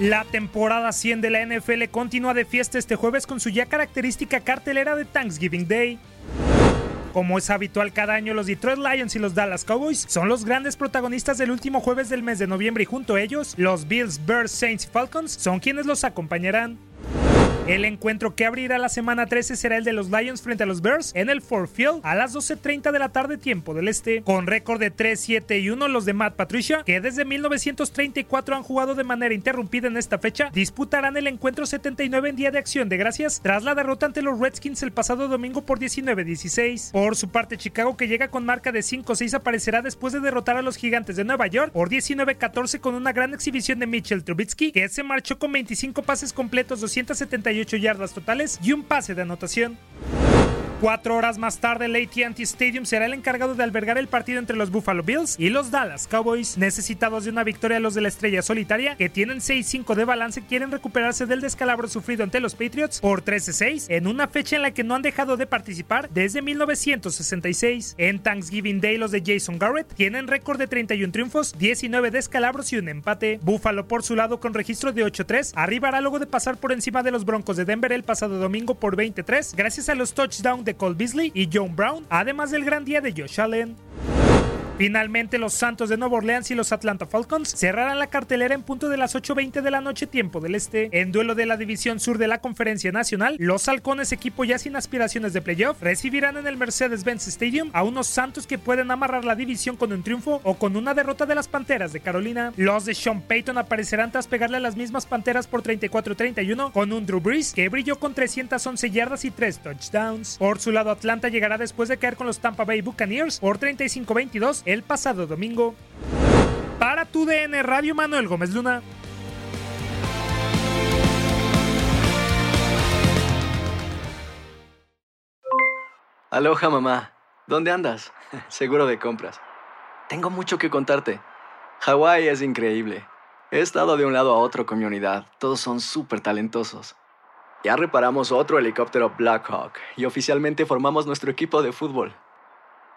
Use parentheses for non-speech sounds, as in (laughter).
La temporada 100 de la NFL continúa de fiesta este jueves con su ya característica cartelera de Thanksgiving Day. Como es habitual cada año, los Detroit Lions y los Dallas Cowboys son los grandes protagonistas del último jueves del mes de noviembre y junto a ellos, los Bills, Bears, Saints y Falcons son quienes los acompañarán. El encuentro que abrirá la semana 13 será el de los Lions frente a los Bears en el Ford Field a las 12.30 de la tarde tiempo del este. Con récord de 3, 7 y 1 los de Matt Patricia, que desde 1934 han jugado de manera interrumpida en esta fecha, disputarán el encuentro 79 en Día de Acción de Gracias tras la derrota ante los Redskins el pasado domingo por 19-16. Por su parte, Chicago que llega con marca de 5-6 aparecerá después de derrotar a los Gigantes de Nueva York por 19-14 con una gran exhibición de Mitchell Trubisky, que se marchó con 25 pases completos, 278 yardas totales y un pase de anotación. Cuatro horas más tarde, el AT&T Stadium será el encargado de albergar el partido entre los Buffalo Bills y los Dallas Cowboys. Necesitados de una victoria, los de la estrella solitaria, que tienen 6-5 de balance, quieren recuperarse del descalabro sufrido ante los Patriots por 13-6 en una fecha en la que no han dejado de participar desde 1966. En Thanksgiving Day, los de Jason Garrett tienen récord de 31 triunfos, 19 descalabros y un empate. Buffalo, por su lado, con registro de 8-3, arribará luego de pasar por encima de los Broncos de Denver el pasado domingo por 23, gracias a los touchdowns de Cole Beasley y John Brown, además del gran día de Josh Allen. Finalmente, los Santos de Nueva Orleans y los Atlanta Falcons cerrarán la cartelera en punto de las 8.20 de la noche tiempo del este. En duelo de la división sur de la Conferencia Nacional, los Halcones, equipo ya sin aspiraciones de playoff, recibirán en el Mercedes-Benz Stadium a unos Santos que pueden amarrar la división con un triunfo o con una derrota de las Panteras de Carolina. Los de Sean Payton aparecerán tras pegarle a las mismas Panteras por 34-31 con un Drew Brees que brilló con 311 yardas y 3 touchdowns. Por su lado, Atlanta llegará después de caer con los Tampa Bay Buccaneers por 35-22 el pasado domingo. Para tu DN Radio Manuel Gómez Luna. Aloha mamá, ¿dónde andas? (laughs) Seguro de compras. Tengo mucho que contarte. Hawái es increíble. He estado de un lado a otro con mi unidad. Todos son súper talentosos. Ya reparamos otro helicóptero Blackhawk y oficialmente formamos nuestro equipo de fútbol.